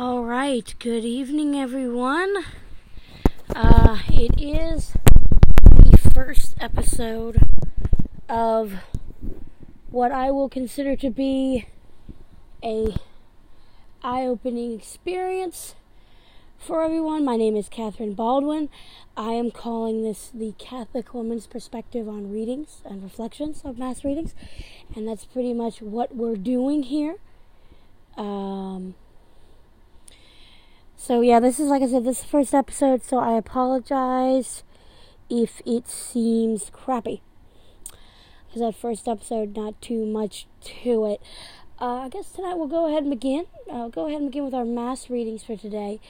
All right, good evening, everyone. Uh, it is the first episode of what I will consider to be a eye-opening experience for everyone. My name is Catherine Baldwin. I am calling this the Catholic Woman's Perspective on Readings and Reflections of Mass Readings, and that's pretty much what we're doing here. Um, so yeah, this is like I said, this is the first episode, so I apologize if it seems crappy. Because that first episode, not too much to it. Uh, I guess tonight we'll go ahead and begin. I'll go ahead and begin with our mass readings for today.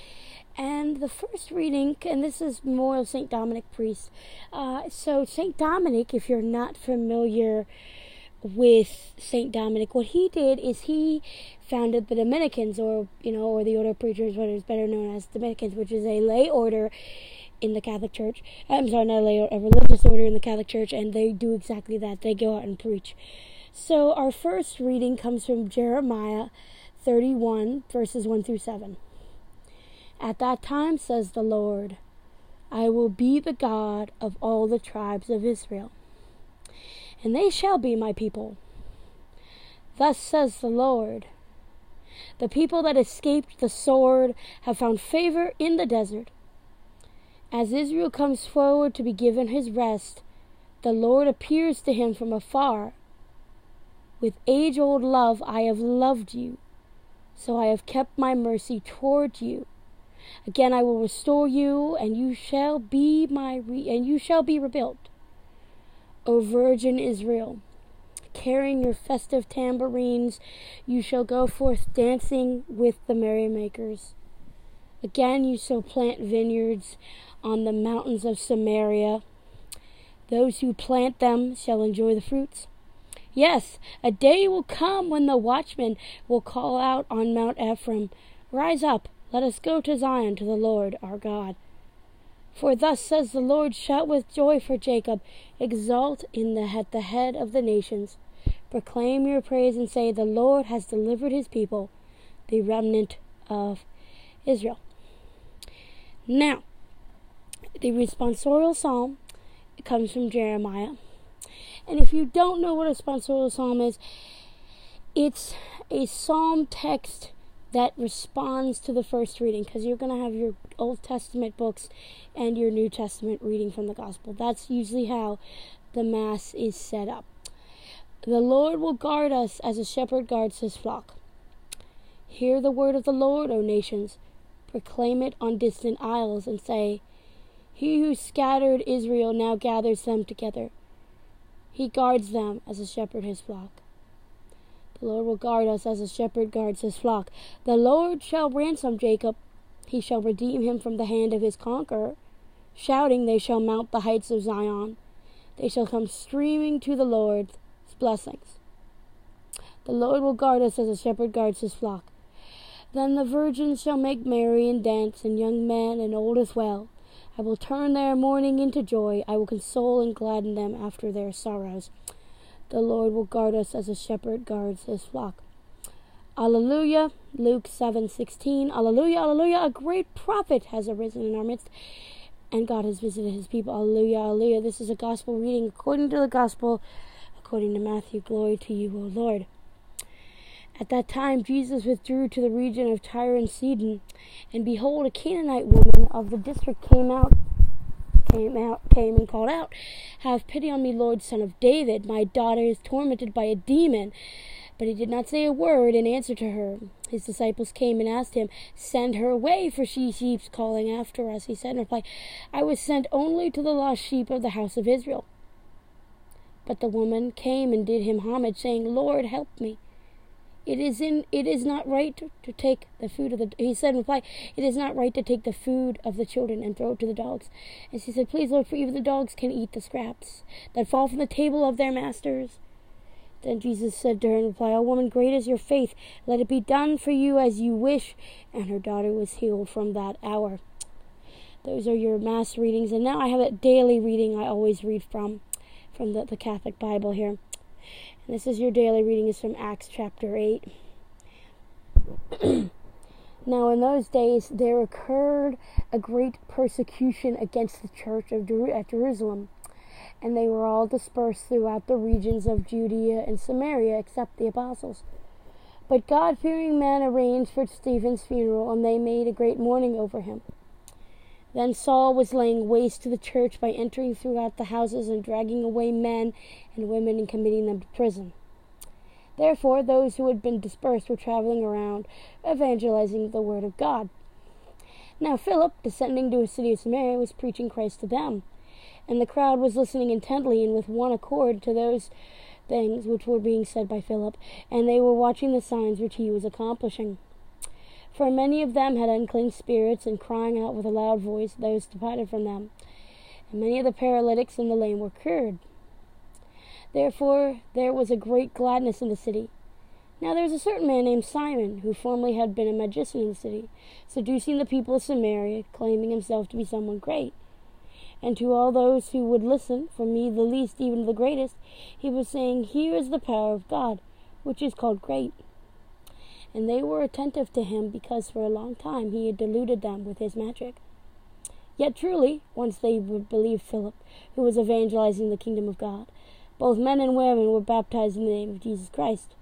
And the first reading, and this is Memorial St. Dominic Priest. Uh, so, St. Dominic, if you're not familiar with Saint Dominic, what he did is he founded the Dominicans, or you know, or the Order of Preachers, what is better known as Dominicans, which is a lay order in the Catholic Church. I'm sorry, not a lay, a religious order in the Catholic Church, and they do exactly that. They go out and preach. So our first reading comes from Jeremiah 31, verses 1 through 7. At that time, says the Lord, I will be the God of all the tribes of Israel and they shall be my people. Thus says the Lord The people that escaped the sword have found favor in the desert. As Israel comes forward to be given his rest, the Lord appears to him from afar. With age old love I have loved you, so I have kept my mercy toward you. Again I will restore you, and you shall be my re- and you shall be rebuilt. O Virgin Israel, carrying your festive tambourines, you shall go forth dancing with the merrymakers. Again you shall plant vineyards on the mountains of Samaria. Those who plant them shall enjoy the fruits. Yes, a day will come when the watchman will call out on Mount Ephraim, Rise up, let us go to Zion to the Lord our God. For thus says the Lord, shout with joy for Jacob, exult in the at the head of the nations. Proclaim your praise and say, The Lord has delivered his people, the remnant of Israel. Now, the responsorial psalm comes from Jeremiah. And if you don't know what a responsorial psalm is, it's a psalm text that responds to the first reading because you're going to have your Old Testament books and your New Testament reading from the Gospel. That's usually how the Mass is set up. The Lord will guard us as a shepherd guards his flock. Hear the word of the Lord, O nations. Proclaim it on distant isles and say, He who scattered Israel now gathers them together. He guards them as a shepherd his flock. The Lord will guard us as a shepherd guards his flock. The Lord shall ransom Jacob. He shall redeem him from the hand of his conqueror. Shouting, they shall mount the heights of Zion. They shall come streaming to the Lord's blessings. The Lord will guard us as a shepherd guards his flock. Then the virgins shall make merry and dance, and young men and old as well. I will turn their mourning into joy. I will console and gladden them after their sorrows. The Lord will guard us as a shepherd guards his flock. Alleluia. Luke 7:16. Alleluia, alleluia. A great prophet has arisen in our midst, and God has visited his people. Alleluia, alleluia. This is a gospel reading according to the gospel, according to Matthew. Glory to you, O Lord. At that time Jesus withdrew to the region of Tyre and Sidon, and behold, a Canaanite woman of the district came out came out came and called out, Have pity on me, Lord, son of David, my daughter is tormented by a demon. But he did not say a word in answer to her. His disciples came and asked him, Send her away, for she keeps calling after us. He said in reply, I was sent only to the lost sheep of the house of Israel. But the woman came and did him homage, saying, Lord, help me. It is in it is not right to, take the food of the he said in reply, It is not right to take the food of the children and throw it to the dogs. And she said, Please, Lord, for even the dogs can eat the scraps that fall from the table of their masters. Then Jesus said to her in reply, O woman, great is your faith. Let it be done for you as you wish. And her daughter was healed from that hour. Those are your mass readings. And now I have a daily reading I always read from, from the, the Catholic Bible here. This is your daily reading is from Acts chapter 8. Now, in those days, there occurred a great persecution against the church of Jer- at Jerusalem, and they were all dispersed throughout the regions of Judea and Samaria, except the apostles. But God fearing men arranged for Stephen's funeral, and they made a great mourning over him. Then Saul was laying waste to the church by entering throughout the houses and dragging away men and women and committing them to prison. Therefore, those who had been dispersed were traveling around, evangelizing the word of God. Now, Philip, descending to a city of Samaria, was preaching Christ to them. And the crowd was listening intently and with one accord to those things which were being said by Philip, and they were watching the signs which he was accomplishing. For many of them had unclean spirits, and crying out with a loud voice, those departed from them. And many of the paralytics and the lame were cured. Therefore there was a great gladness in the city. Now there was a certain man named Simon, who formerly had been a magician in the city, seducing the people of Samaria, claiming himself to be someone great. And to all those who would listen, from me the least even the greatest, he was saying, Here is the power of God, which is called great. And they were attentive to him because for a long time he had deluded them with his magic. Yet truly, once they would believe Philip, who was evangelizing the kingdom of God, both men and women were baptized in the name of Jesus Christ.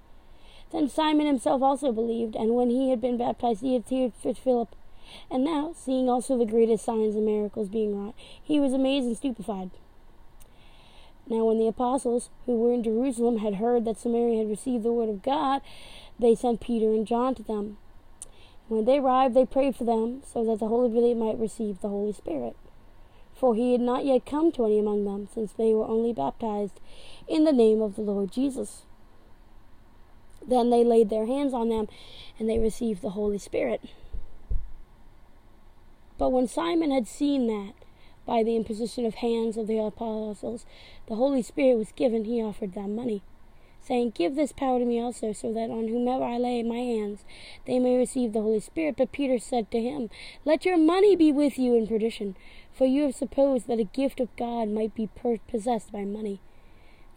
Then Simon himself also believed, and when he had been baptized, he adhered to Philip. And now, seeing also the greatest signs and miracles being wrought, he was amazed and stupefied. Now, when the apostles who were in Jerusalem had heard that Samaria had received the word of God, they sent Peter and John to them. When they arrived, they prayed for them, so that the Holy Spirit might receive the Holy Spirit for he had not yet come to any among them, since they were only baptized in the name of the Lord Jesus. Then they laid their hands on them, and they received the Holy Spirit. But when Simon had seen that, by the imposition of hands of the apostles, the Holy Spirit was given, he offered them money, saying, Give this power to me also, so that on whomever I lay my hands, they may receive the Holy Spirit. But Peter said to him, Let your money be with you in perdition, for you have supposed that a gift of God might be per- possessed by money.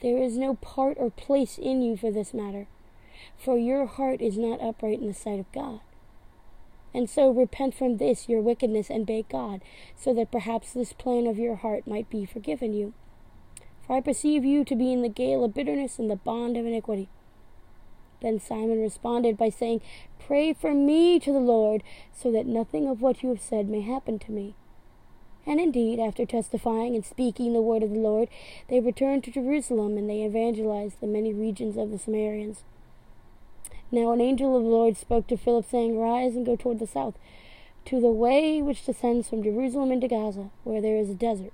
There is no part or place in you for this matter, for your heart is not upright in the sight of God. And so repent from this your wickedness and beg God, so that perhaps this plan of your heart might be forgiven you. For I perceive you to be in the gale of bitterness and the bond of iniquity. Then Simon responded by saying, Pray for me to the Lord, so that nothing of what you have said may happen to me. And indeed, after testifying and speaking the word of the Lord, they returned to Jerusalem and they evangelized the many regions of the Samaritans. Now an angel of the Lord spoke to Philip, saying, Rise and go toward the south, to the way which descends from Jerusalem into Gaza, where there is a desert.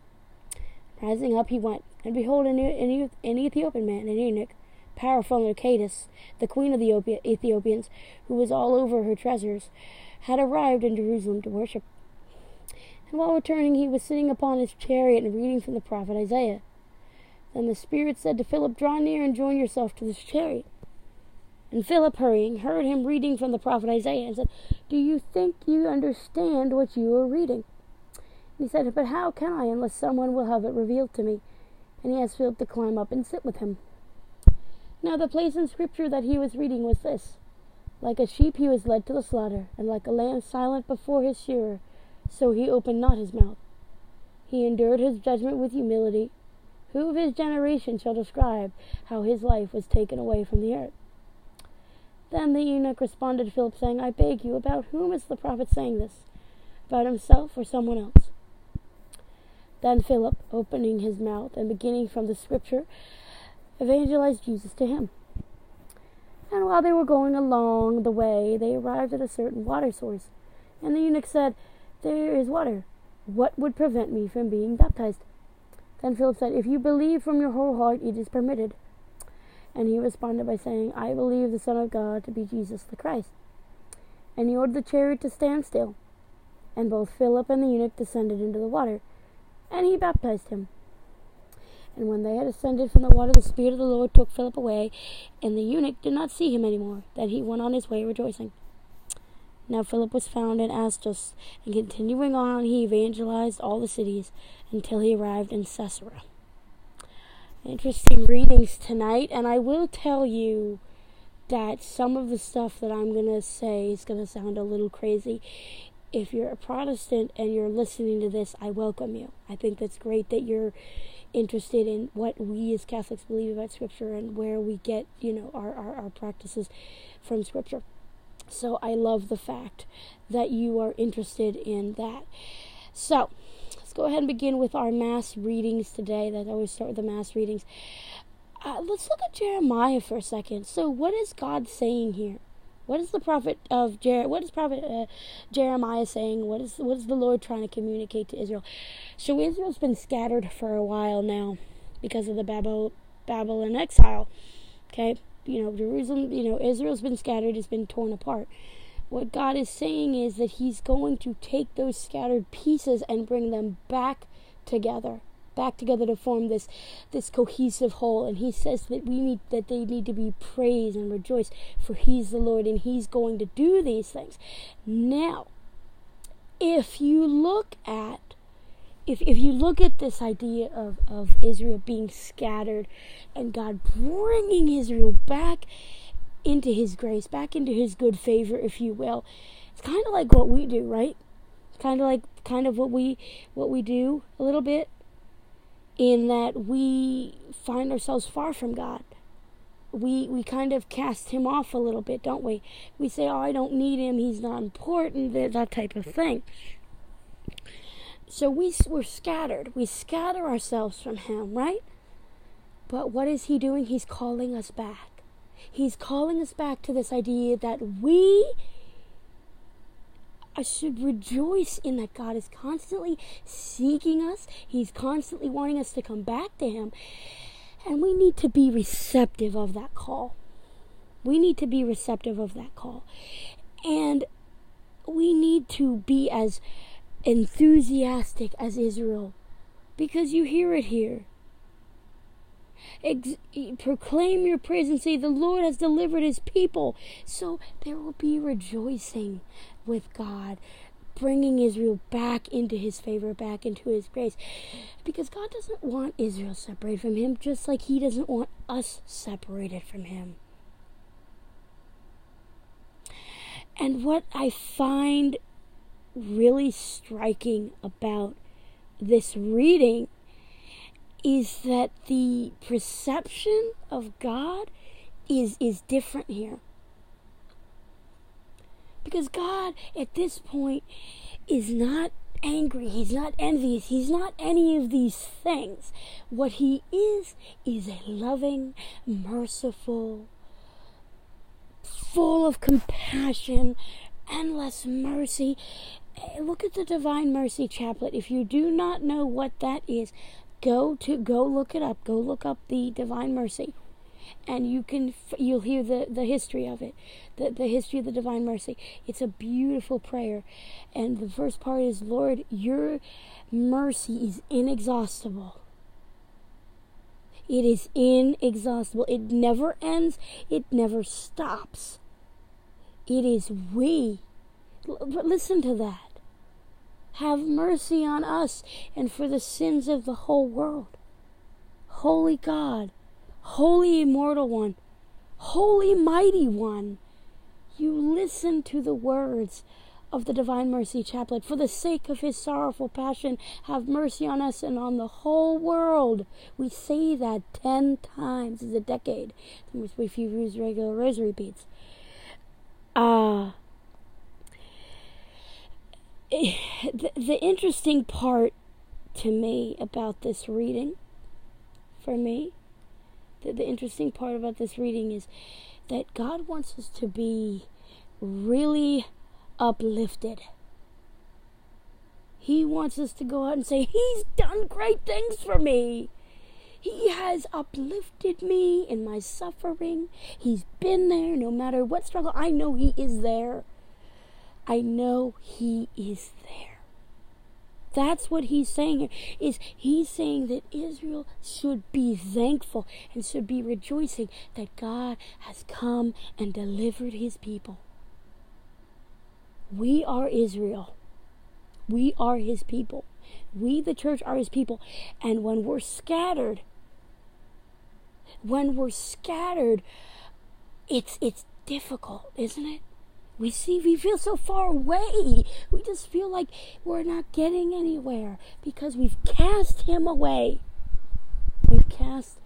Rising up, he went, and behold, an, an, an Ethiopian man, an eunuch, powerful Candace, the queen of the Ethiopians, who was all over her treasures, had arrived in Jerusalem to worship. And while returning, he was sitting upon his chariot and reading from the prophet Isaiah. Then the Spirit said to Philip, Draw near and join yourself to this chariot. And Philip, hurrying, heard him reading from the prophet Isaiah and said, Do you think you understand what you are reading? And he said, But how can I unless someone will have it revealed to me? And he asked Philip to climb up and sit with him. Now the place in Scripture that he was reading was this Like a sheep he was led to the slaughter, and like a lamb silent before his shearer so he opened not his mouth. He endured his judgment with humility. Who of his generation shall describe how his life was taken away from the earth? Then the eunuch responded to Philip, saying, I beg you, about whom is the prophet saying this? About himself or someone else? Then Philip, opening his mouth and beginning from the scripture, evangelized Jesus to him. And while they were going along the way, they arrived at a certain water source. And the eunuch said, there is water. What would prevent me from being baptized? Then Philip said, If you believe from your whole heart, it is permitted. And he responded by saying, I believe the Son of God to be Jesus the Christ. And he ordered the chariot to stand still. And both Philip and the eunuch descended into the water, and he baptized him. And when they had ascended from the water, the Spirit of the Lord took Philip away, and the eunuch did not see him any more. Then he went on his way rejoicing. Now Philip was found in Azotus, and continuing on, he evangelized all the cities until he arrived in Caesarea. Interesting readings tonight, and I will tell you that some of the stuff that I'm going to say is going to sound a little crazy. If you're a Protestant and you're listening to this, I welcome you. I think that's great that you're interested in what we as Catholics believe about Scripture and where we get, you know, our, our, our practices from Scripture. So I love the fact that you are interested in that. So let's go ahead and begin with our Mass readings today. That always start with the Mass readings. Uh, let's look at Jeremiah for a second. So, what is God saying here? What is the prophet of Jer? What is prophet uh, Jeremiah saying? What is what is the Lord trying to communicate to Israel? So Israel's been scattered for a while now because of the Babel Babylon exile. Okay, you know Jerusalem. You know Israel's been scattered. It's been torn apart. What God is saying is that He's going to take those scattered pieces and bring them back together back together to form this this cohesive whole. And he says that we need that they need to be praised and rejoiced for he's the lord and he's going to do these things. Now if you look at if, if you look at this idea of, of Israel being scattered and God bringing Israel back into his grace, back into his good favor, if you will, it's kind of like what we do, right? It's kind of like kind of what we what we do a little bit in that we find ourselves far from God. We we kind of cast him off a little bit, don't we? We say, "Oh, I don't need him. He's not important." That, that type of thing. So we we're scattered. We scatter ourselves from him, right? But what is he doing? He's calling us back. He's calling us back to this idea that we I should rejoice in that God is constantly seeking us. He's constantly wanting us to come back to Him. And we need to be receptive of that call. We need to be receptive of that call. And we need to be as enthusiastic as Israel because you hear it here. Ex- proclaim your praise and say, The Lord has delivered his people. So there will be rejoicing with God, bringing Israel back into his favor, back into his grace. Because God doesn't want Israel separated from him, just like he doesn't want us separated from him. And what I find really striking about this reading is that the perception of God is is different here. Because God, at this point, is not angry. He's not envious. He's not any of these things. What he is, is a loving, merciful, full of compassion, endless mercy. Eh, look at the Divine Mercy Chaplet. If you do not know what that is, go to go look it up. Go look up the Divine Mercy and you can f- you'll hear the the history of it the the history of the divine mercy. It's a beautiful prayer. And the first part is lord your mercy is inexhaustible. It is inexhaustible. It never ends. It never stops. It is we. Listen to that. Have mercy on us and for the sins of the whole world. Holy god Holy Immortal One, Holy Mighty One, you listen to the words of the Divine Mercy Chaplet. For the sake of his sorrowful passion, have mercy on us and on the whole world. We say that ten times as a decade if you use regular rosary beads. Uh, the, the interesting part to me about this reading, for me, the, the interesting part about this reading is that God wants us to be really uplifted. He wants us to go out and say, He's done great things for me. He has uplifted me in my suffering. He's been there no matter what struggle. I know He is there. I know He is there. That's what he's saying here. Is he's saying that Israel should be thankful and should be rejoicing that God has come and delivered his people. We are Israel. We are his people. We, the church, are his people. And when we're scattered, when we're scattered, it's it's difficult, isn't it? We see we feel so far away. We just feel like we're not getting anywhere because we've cast him away. We've cast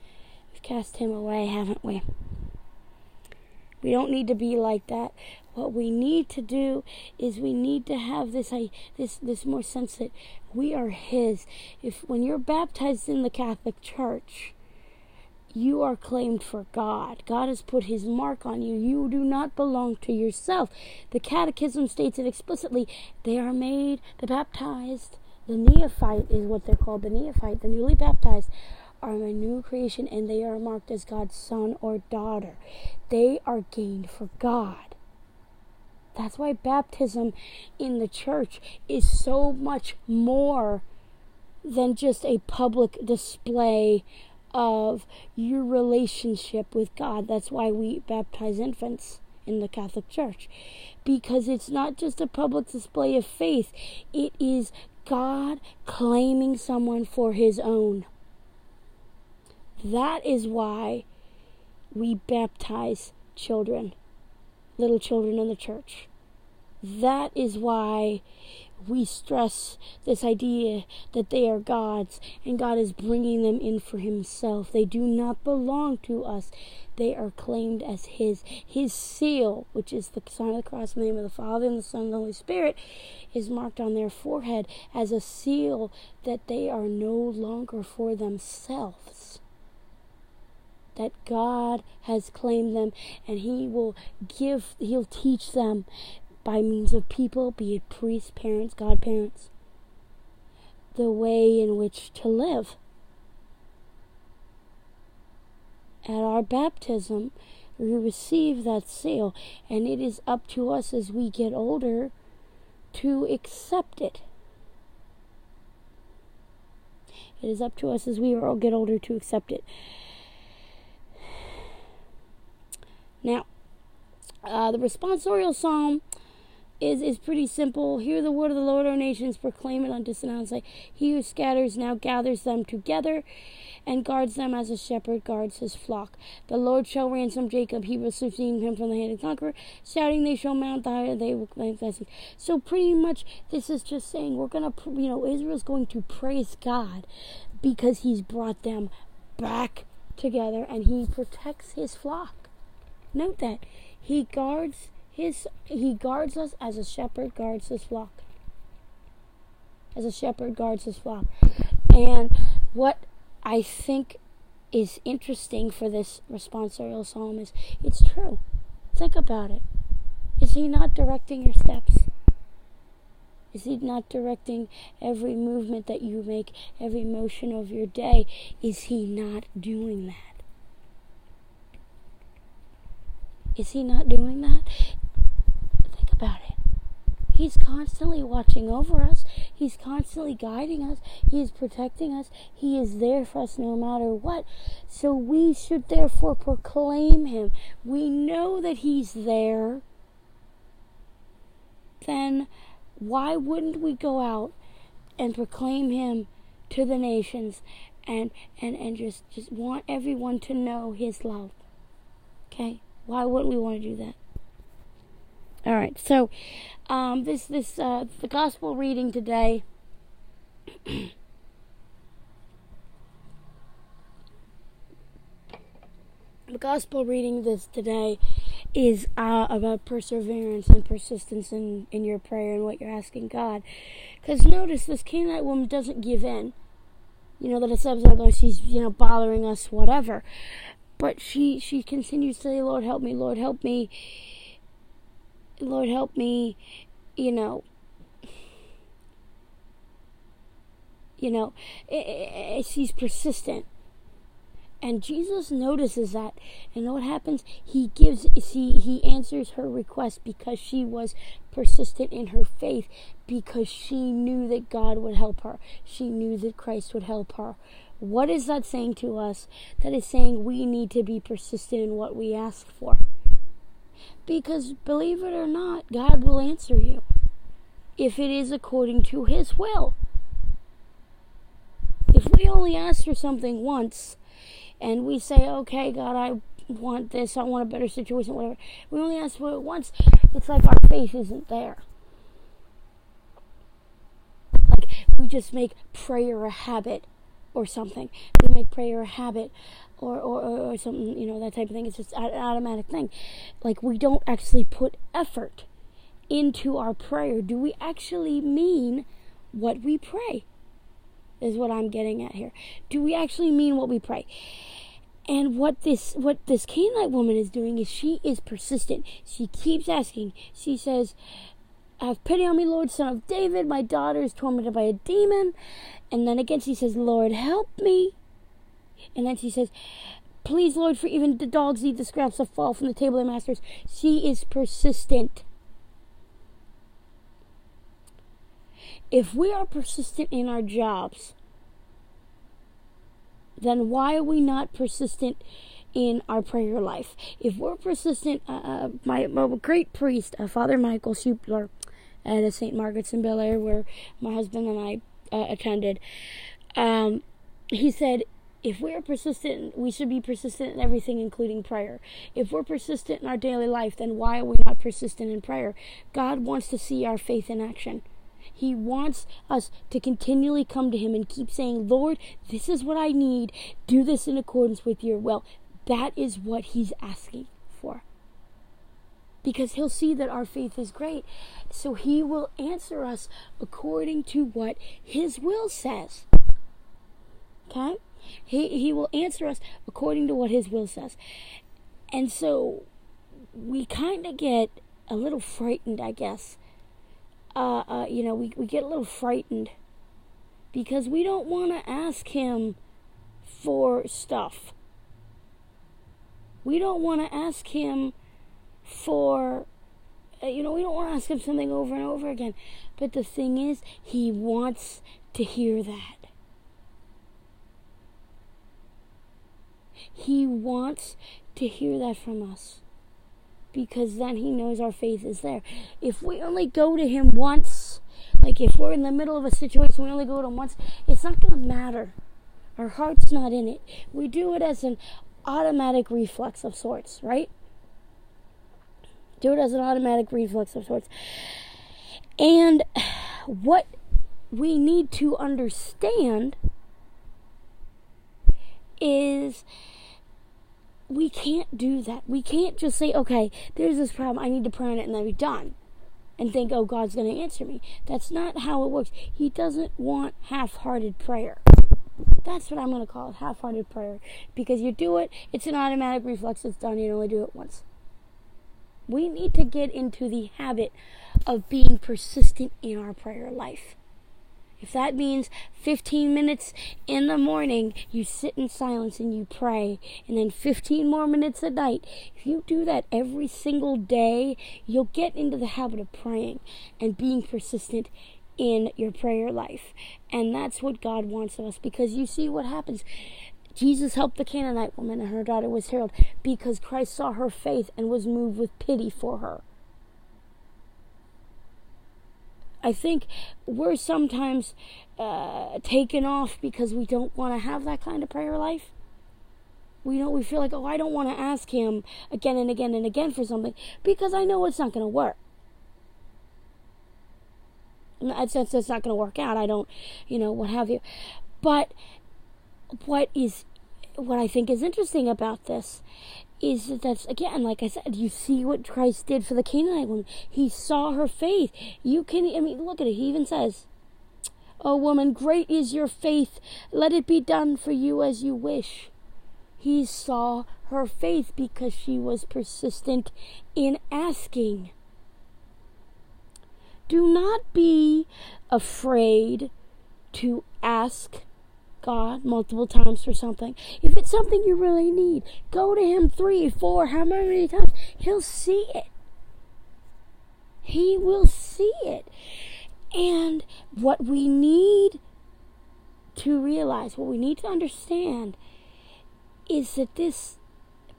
we've cast him away, haven't we? We don't need to be like that. What we need to do is we need to have this I this this more sense that we are his. If when you're baptized in the Catholic Church, you are claimed for God. God has put his mark on you. You do not belong to yourself. The Catechism states it explicitly. They are made, the baptized, the neophyte is what they're called, the neophyte, the newly baptized are a new creation and they are marked as God's son or daughter. They are gained for God. That's why baptism in the church is so much more than just a public display of your relationship with God. That's why we baptize infants in the Catholic Church. Because it's not just a public display of faith, it is God claiming someone for his own. That is why we baptize children, little children in the church. That is why we stress this idea that they are God's and God is bringing them in for Himself. They do not belong to us, they are claimed as His. His seal, which is the sign of the cross in the name of the Father and the Son and the Holy Spirit, is marked on their forehead as a seal that they are no longer for themselves that God has claimed them and He will give, He'll teach them by means of people, be it priests, parents, godparents, the way in which to live. At our baptism, we receive that seal, and it is up to us as we get older to accept it. It is up to us as we all get older to accept it. Now, uh, the responsorial psalm is is pretty simple. Hear the word of the Lord, O nations, proclaim it unto Sinai. He who scatters now gathers them together and guards them as a shepherd guards his flock. The Lord shall ransom Jacob, he will redeem him from the hand of the conqueror. Shouting, they shall mount higher, they will claim blessings. So pretty much, this is just saying we're gonna, you know, Israel's going to praise God because He's brought them back together and He protects His flock. Note that he guards his he guards us as a shepherd guards his flock. As a shepherd guards his flock. And what I think is interesting for this responsorial psalm is it's true. Think about it. Is he not directing your steps? Is he not directing every movement that you make, every motion of your day? Is he not doing that? Is he not doing that? About it. He's constantly watching over us. He's constantly guiding us. He is protecting us. He is there for us no matter what. So we should therefore proclaim him. We know that he's there. Then why wouldn't we go out and proclaim him to the nations and and and just just want everyone to know his love? Okay? Why wouldn't we want to do that? All right, so um, this this uh, the gospel reading today. the gospel reading this today is uh, about perseverance and persistence in, in your prayer and what you're asking God. Because notice this Canaanite woman doesn't give in. You know that it says although she's you know bothering us, whatever. But she she continues to say, Lord help me, Lord help me, Lord help me, you know. You know, she's persistent. And Jesus notices that. And what happens? He gives he he answers her request because she was persistent in her faith because she knew that God would help her. She knew that Christ would help her. What is that saying to us? That is saying we need to be persistent in what we ask for. Because believe it or not, God will answer you if it is according to His will. If we only ask for something once and we say, okay, God, I, want this, I want a better situation, whatever. We only ask for it once. It's like our faith isn't there. Like we just make prayer a habit or something. We make prayer a habit or, or, or, something, you know, that type of thing. It's just an automatic thing. Like we don't actually put effort into our prayer. Do we actually mean what we pray? Is what I'm getting at here. Do we actually mean what we pray? And what this what this Canaanite woman is doing is she is persistent. She keeps asking. She says, "Have pity on me, Lord, Son of David. My daughter is tormented by a demon." And then again she says, "Lord, help me." And then she says, "Please, Lord, for even the dogs eat the scraps that fall from the table of masters." She is persistent. If we are persistent in our jobs, then why are we not persistent in our prayer life? If we're persistent, uh, uh my, my great priest, uh, Father Michael Schubler at St. Margaret's in Bel Air, where my husband and I uh, attended, um, he said, if we're persistent, we should be persistent in everything, including prayer. If we're persistent in our daily life, then why are we not persistent in prayer? God wants to see our faith in action. He wants us to continually come to Him and keep saying, Lord, this is what I need. Do this in accordance with your will. That is what He's asking for. Because He'll see that our faith is great. So He will answer us according to what His will says. Okay? He, he will answer us according to what His will says. And so we kind of get a little frightened, I guess, uh, uh, you know, we, we get a little frightened because we don't want to ask him for stuff. We don't want to ask him for, uh, you know, we don't want to ask him something over and over again. But the thing is, he wants to hear that. He wants to hear that from us because then he knows our faith is there. If we only go to him once, like if we're in the middle of a situation, we only go to him once, it's not going to matter. Our heart's not in it. We do it as an automatic reflex of sorts, right? Do it as an automatic reflex of sorts. And what we need to understand is we can't do that. We can't just say, okay, there's this problem, I need to pray on it and then be done. And think, oh, God's going to answer me. That's not how it works. He doesn't want half hearted prayer. That's what I'm going to call it half hearted prayer. Because you do it, it's an automatic reflex, it's done, you only do it once. We need to get into the habit of being persistent in our prayer life. If that means 15 minutes in the morning, you sit in silence and you pray, and then 15 more minutes at night, if you do that every single day, you'll get into the habit of praying and being persistent in your prayer life. And that's what God wants of us because you see what happens. Jesus helped the Canaanite woman and her daughter was healed because Christ saw her faith and was moved with pity for her. I think we're sometimes uh, taken off because we don't want to have that kind of prayer life. We don't. We feel like, oh, I don't want to ask him again and again and again for something because I know it's not going to work. That sense, it's not going to work out. I don't, you know, what have you. But what is, what I think is interesting about this is that that's again, like I said, you see what Christ did for the Canaanite woman. He saw her faith. You can, I mean, look at it. He even says, "O oh, woman, great is your faith. Let it be done for you as you wish." He saw her faith because she was persistent in asking. Do not be afraid to ask God multiple times for something. If it's something you really need, go to Him three, four, how many times. He'll see it. He will see it. And what we need to realize, what we need to understand, is that this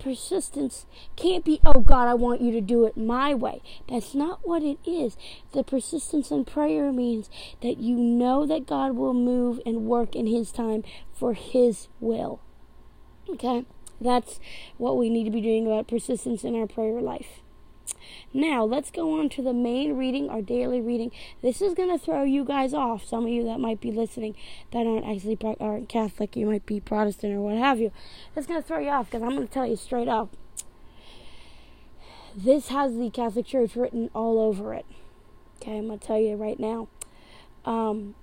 persistence can't be, oh God, I want you to do it my way. That's not what it is. The persistence in prayer means that you know that God will move and work in His time for His will. Okay? That's what we need to be doing about persistence in our prayer life. Now, let's go on to the main reading, our daily reading. This is going to throw you guys off. Some of you that might be listening that aren't actually aren't Catholic, you might be Protestant or what have you. It's going to throw you off because I'm going to tell you straight up. This has the Catholic Church written all over it. Okay, I'm going to tell you right now. Um,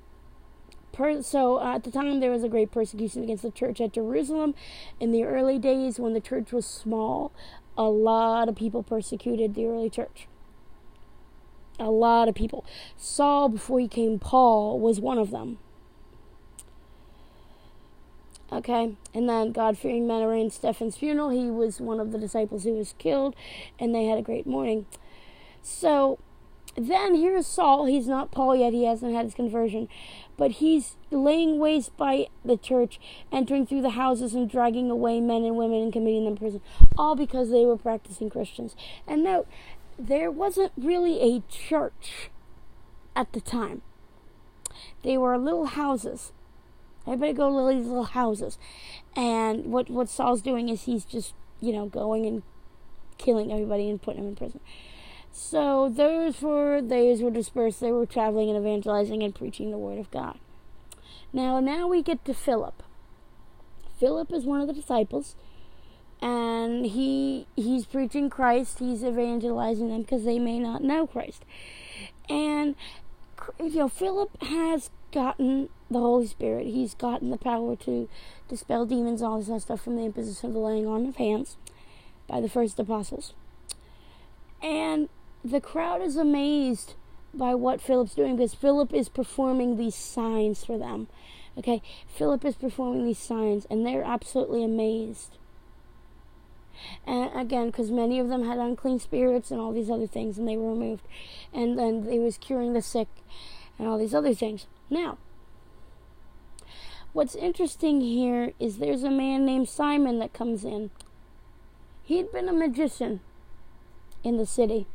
so uh, at the time, there was a great persecution against the church at Jerusalem. In the early days, when the church was small, a lot of people persecuted the early church. A lot of people. Saul, before he came Paul, was one of them. Okay, and then God fearing men arranged Stephen's funeral. He was one of the disciples who was killed, and they had a great mourning. So then here's Saul. He's not Paul yet, he hasn't had his conversion, but he's laying waste by the church, entering through the houses and dragging away men and women and committing them to prison, all because they were practicing Christians. And note, there wasn't really a church at the time, they were little houses Everybody go to these little houses. And what, what Saul's doing is he's just, you know, going and killing everybody and putting them in prison. So those were those were dispersed. They were traveling and evangelizing and preaching the word of God. Now, now we get to Philip. Philip is one of the disciples, and he he's preaching Christ. He's evangelizing them because they may not know Christ. And you know, Philip has gotten the Holy Spirit. He's gotten the power to dispel demons, all this stuff from the imposition of the laying on of hands by the first apostles. And the crowd is amazed by what Philip's doing because Philip is performing these signs for them. Okay, Philip is performing these signs, and they're absolutely amazed. And again, because many of them had unclean spirits and all these other things, and they were removed, and then he was curing the sick and all these other things. Now, what's interesting here is there's a man named Simon that comes in. He'd been a magician in the city.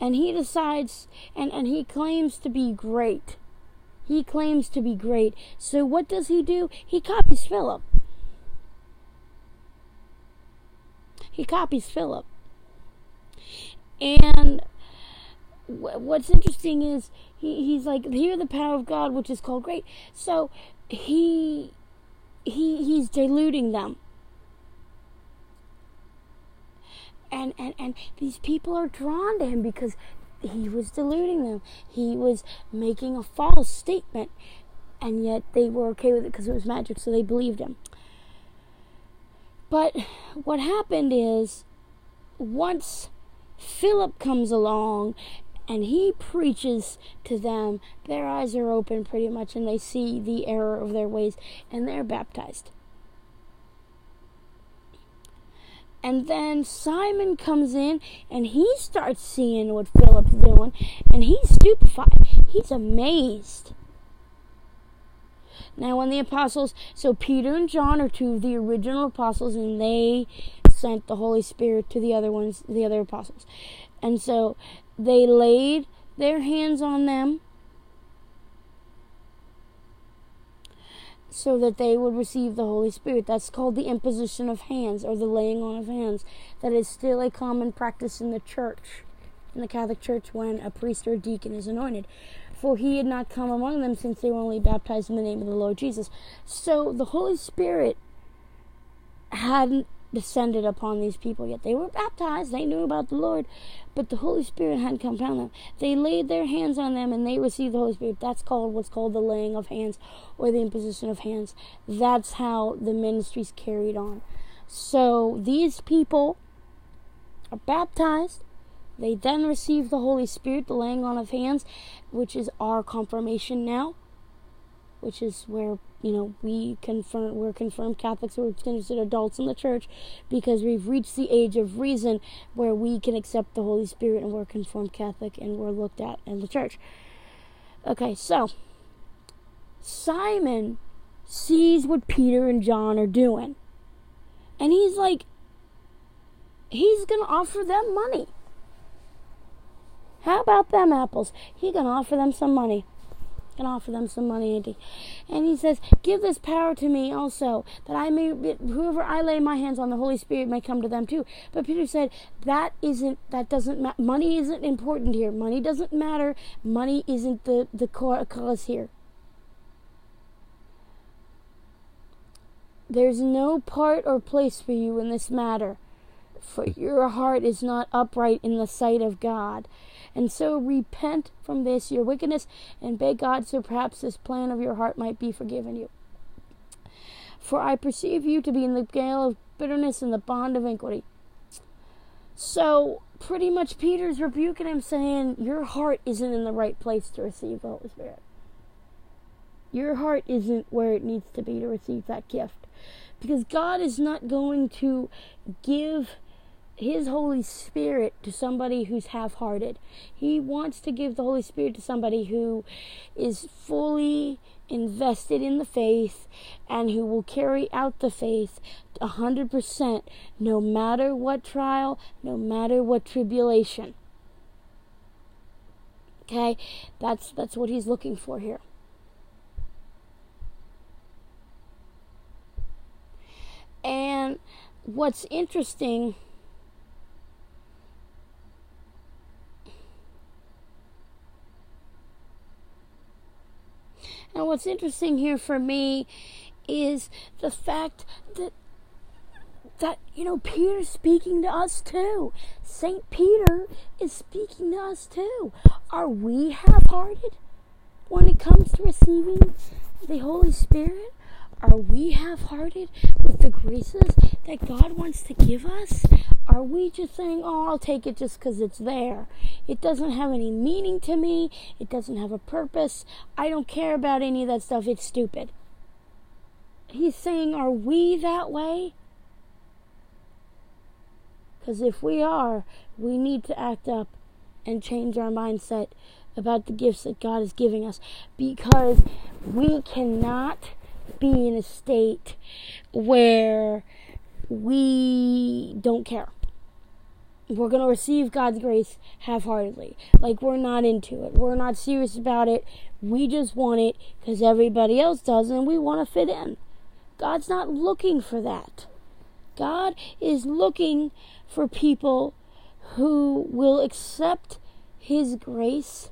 And he decides, and, and he claims to be great. He claims to be great. So what does he do? He copies Philip. He copies Philip. And what's interesting is he, he's like hear the power of God, which is called great. So he he he's diluting them. And, and and these people are drawn to him because he was deluding them. He was making a false statement, and yet they were okay with it because it was magic, so they believed him. But what happened is, once Philip comes along and he preaches to them, their eyes are open pretty much and they see the error of their ways and they're baptized. And then Simon comes in and he starts seeing what Philip's doing and he's stupefied. He's amazed. Now, when the apostles, so Peter and John are two of the original apostles, and they sent the Holy Spirit to the other ones, the other apostles. And so they laid their hands on them so that they would receive the Holy Spirit. That's called the imposition of hands or the laying on of hands. That is still a common practice in the church, in the Catholic Church, when a priest or a deacon is anointed. For he had not come among them since they were only baptized in the name of the Lord Jesus. So the Holy Spirit hadn't descended upon these people yet. They were baptized, they knew about the Lord, but the Holy Spirit hadn't come upon them. They laid their hands on them and they received the Holy Spirit. That's called what's called the laying of hands or the imposition of hands. That's how the ministry's carried on. So these people are baptized. They then receive the Holy Spirit, the laying on of hands, which is our confirmation now, which is where you know, we confirm we're confirmed Catholics are considered adults in the church because we've reached the age of reason where we can accept the Holy Spirit and we're confirmed Catholic and we're looked at in the church. Okay, so Simon sees what Peter and John are doing. And he's like he's to offer them money. How about them apples? He's going to offer them some money. Can offer them some money. And he says, Give this power to me also, that I may, whoever I lay my hands on, the Holy Spirit may come to them too. But Peter said, That isn't, that doesn't. Money isn't important here. Money doesn't matter. Money isn't the, the cause here. There's no part or place for you in this matter, for your heart is not upright in the sight of God. And so repent from this, your wickedness, and beg God so perhaps this plan of your heart might be forgiven you. For I perceive you to be in the gale of bitterness and the bond of iniquity. So, pretty much, Peter's rebuking him, saying, Your heart isn't in the right place to receive the Holy Spirit. Your heart isn't where it needs to be to receive that gift. Because God is not going to give His Holy Spirit to somebody who's half hearted. He wants to give the Holy Spirit to somebody who is fully invested in the faith and who will carry out the faith a 100% no matter what trial, no matter what tribulation. Okay? That's that's what he's looking for here. And what's interesting And what's interesting here for me is the fact that that you know Peter's speaking to us too. Saint Peter is speaking to us too. Are we half-hearted when it comes to receiving the Holy Spirit? Are we half hearted with the graces that God wants to give us? Are we just saying, oh, I'll take it just because it's there? It doesn't have any meaning to me. It doesn't have a purpose. I don't care about any of that stuff. It's stupid. He's saying, are we that way? Because if we are, we need to act up and change our mindset about the gifts that God is giving us because we cannot be in a state where we don't care. We're going to receive God's grace half heartedly. Like, we're not into it. We're not serious about it. We just want it because everybody else does and we want to fit in. God's not looking for that. God is looking for people who will accept His grace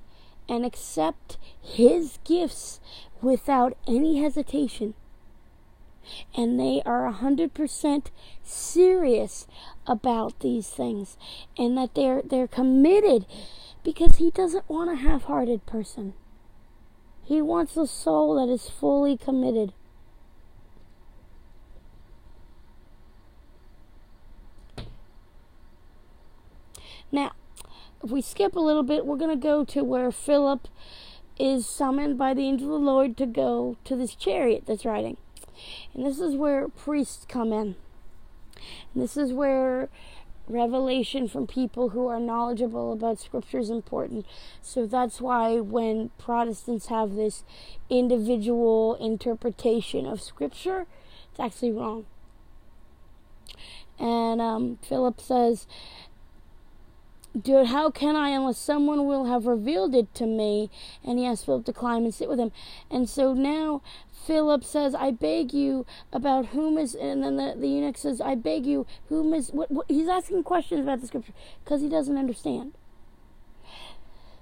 and accept His gifts without any hesitation. And they are 100% serious about these things and that they're they're committed because he doesn't want a half-hearted person. He wants a soul that is fully committed. Now, if we skip a little bit, we're going to go to where Philip is summoned by the angel of the Lord to go to this chariot that's riding. And this is where priests come in. And this is where revelation from people who are knowledgeable about scripture is important. So that's why when Protestants have this individual interpretation of scripture, it's actually wrong. And um, Philip says, Dude, how can I unless someone will have revealed it to me? And he asked Philip to climb and sit with him. And so now Philip says, I beg you about whom is, and then the, the eunuch says, I beg you, whom is, what, what he's asking questions about the scripture because he doesn't understand.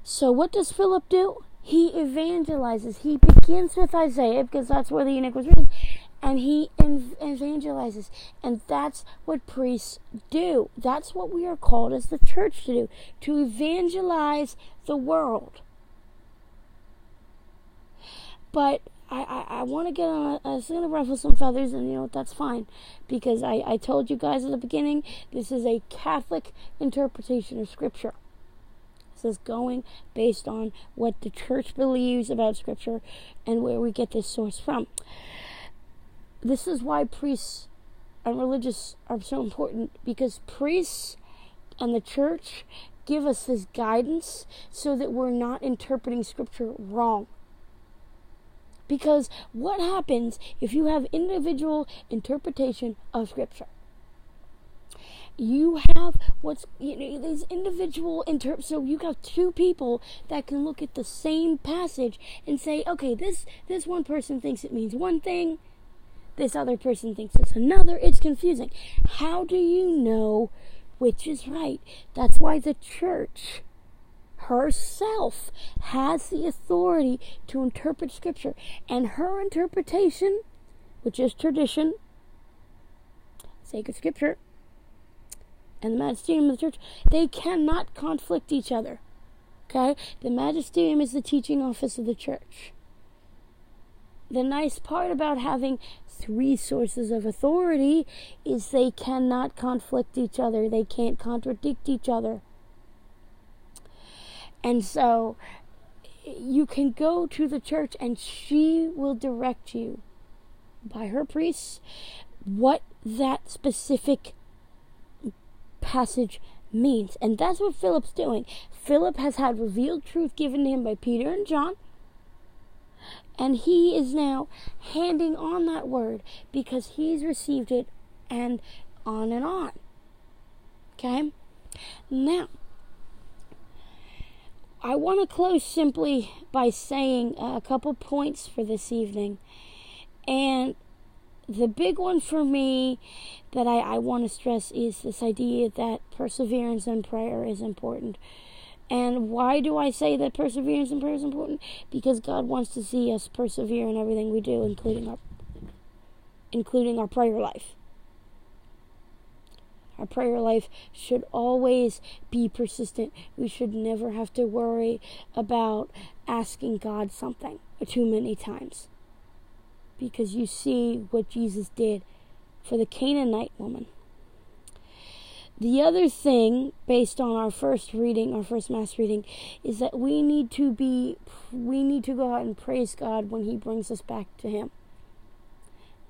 So what does Philip do? He evangelizes. He begins with Isaiah because that's where the eunuch was reading and he evangelizes. And that's what priests do. That's what we are called as the church to do to evangelize the world. But I, I, I want to get on a, was going to ruffle some feathers, and you know, that's fine. Because I, I told you guys at the beginning, this is a Catholic interpretation of Scripture. This is going based on what the church believes about Scripture and where we get this source from this is why priests and religious are so important because priests and the church give us this guidance so that we're not interpreting scripture wrong. Because what happens if you have individual interpretation of scripture? you have what's you know these individual inter so you have two people that can look at the same passage and say okay this this one person thinks it means one thing this other person thinks it's another it's confusing how do you know which is right that's why the church herself has the authority to interpret scripture and her interpretation which is tradition sacred scripture and the magisterium of the church, they cannot conflict each other. Okay? The magisterium is the teaching office of the church. The nice part about having three sources of authority is they cannot conflict each other, they can't contradict each other. And so you can go to the church and she will direct you by her priests what that specific passage means. And that's what Philip's doing. Philip has had revealed truth given to him by Peter and John. And he is now handing on that word because he's received it and on and on. Okay? Now, I want to close simply by saying a couple points for this evening. And the big one for me that I, I want to stress is this idea that perseverance and prayer is important. And why do I say that perseverance and prayer is important? Because God wants to see us persevere in everything we do, including our including our prayer life. Our prayer life should always be persistent. We should never have to worry about asking God something too many times because you see what Jesus did for the Canaanite woman. The other thing, based on our first reading, our first mass reading, is that we need to be, we need to go out and praise God when He brings us back to Him.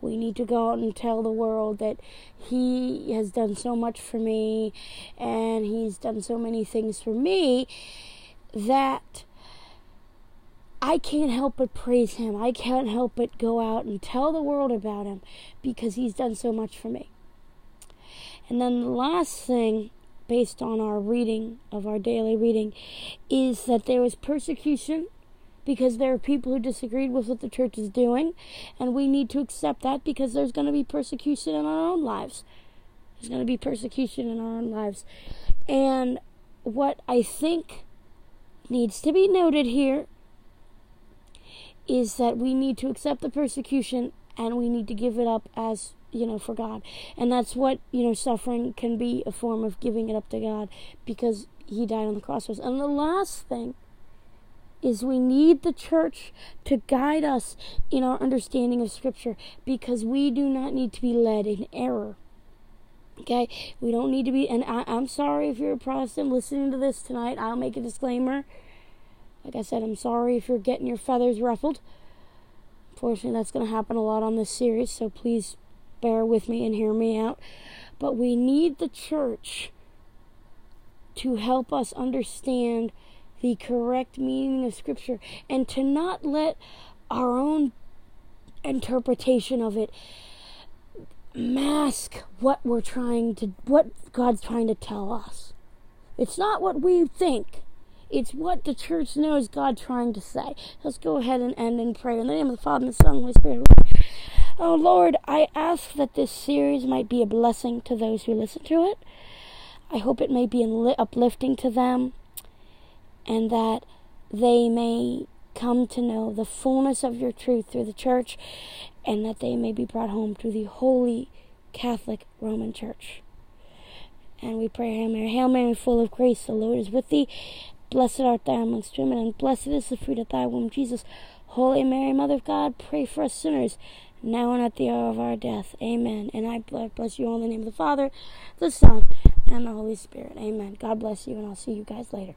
We need to go out and tell the world that He has done so much for me and He's done so many things for me that I can't help but praise him. I can't help but go out and tell the world about him because he's done so much for me. And then the last thing, based on our reading of our daily reading, is that there was persecution because there are people who disagreed with what the church is doing, and we need to accept that because there's going to be persecution in our own lives. There's going to be persecution in our own lives. And what I think needs to be noted here is that we need to accept the persecution and we need to give it up as you know for God. And that's what, you know, suffering can be a form of giving it up to God because he died on the cross for us. And the last thing is we need the church to guide us in our understanding of scripture because we do not need to be led in error. Okay, we don't need to be, and I, am sorry if you're a Protestant listening to this tonight. I'll make a disclaimer. Like I said, I'm sorry if you're getting your feathers ruffled. Unfortunately, that's going to happen a lot on this series, so please bear with me and hear me out. But we need the church to help us understand the correct meaning of Scripture and to not let our own interpretation of it mask what we're trying to, what God's trying to tell us. It's not what we think. It's what the church knows God trying to say. Let's go ahead and end in prayer. In the name of the Father, and the Son, and the Holy Spirit. Oh Lord, I ask that this series might be a blessing to those who listen to it. I hope it may be uplifting to them and that they may come to know the fullness of your truth through the church and that they may be brought home to the holy Catholic Roman Church. And we pray, Hail Mary, Hail Mary, full of grace, the Lord is with thee. Blessed art thou amongst women, and blessed is the fruit of thy womb, Jesus. Holy Mary, Mother of God, pray for us sinners, now and at the hour of our death. Amen. And I bless you all in the name of the Father, the Son, and the Holy Spirit. Amen. God bless you, and I'll see you guys later.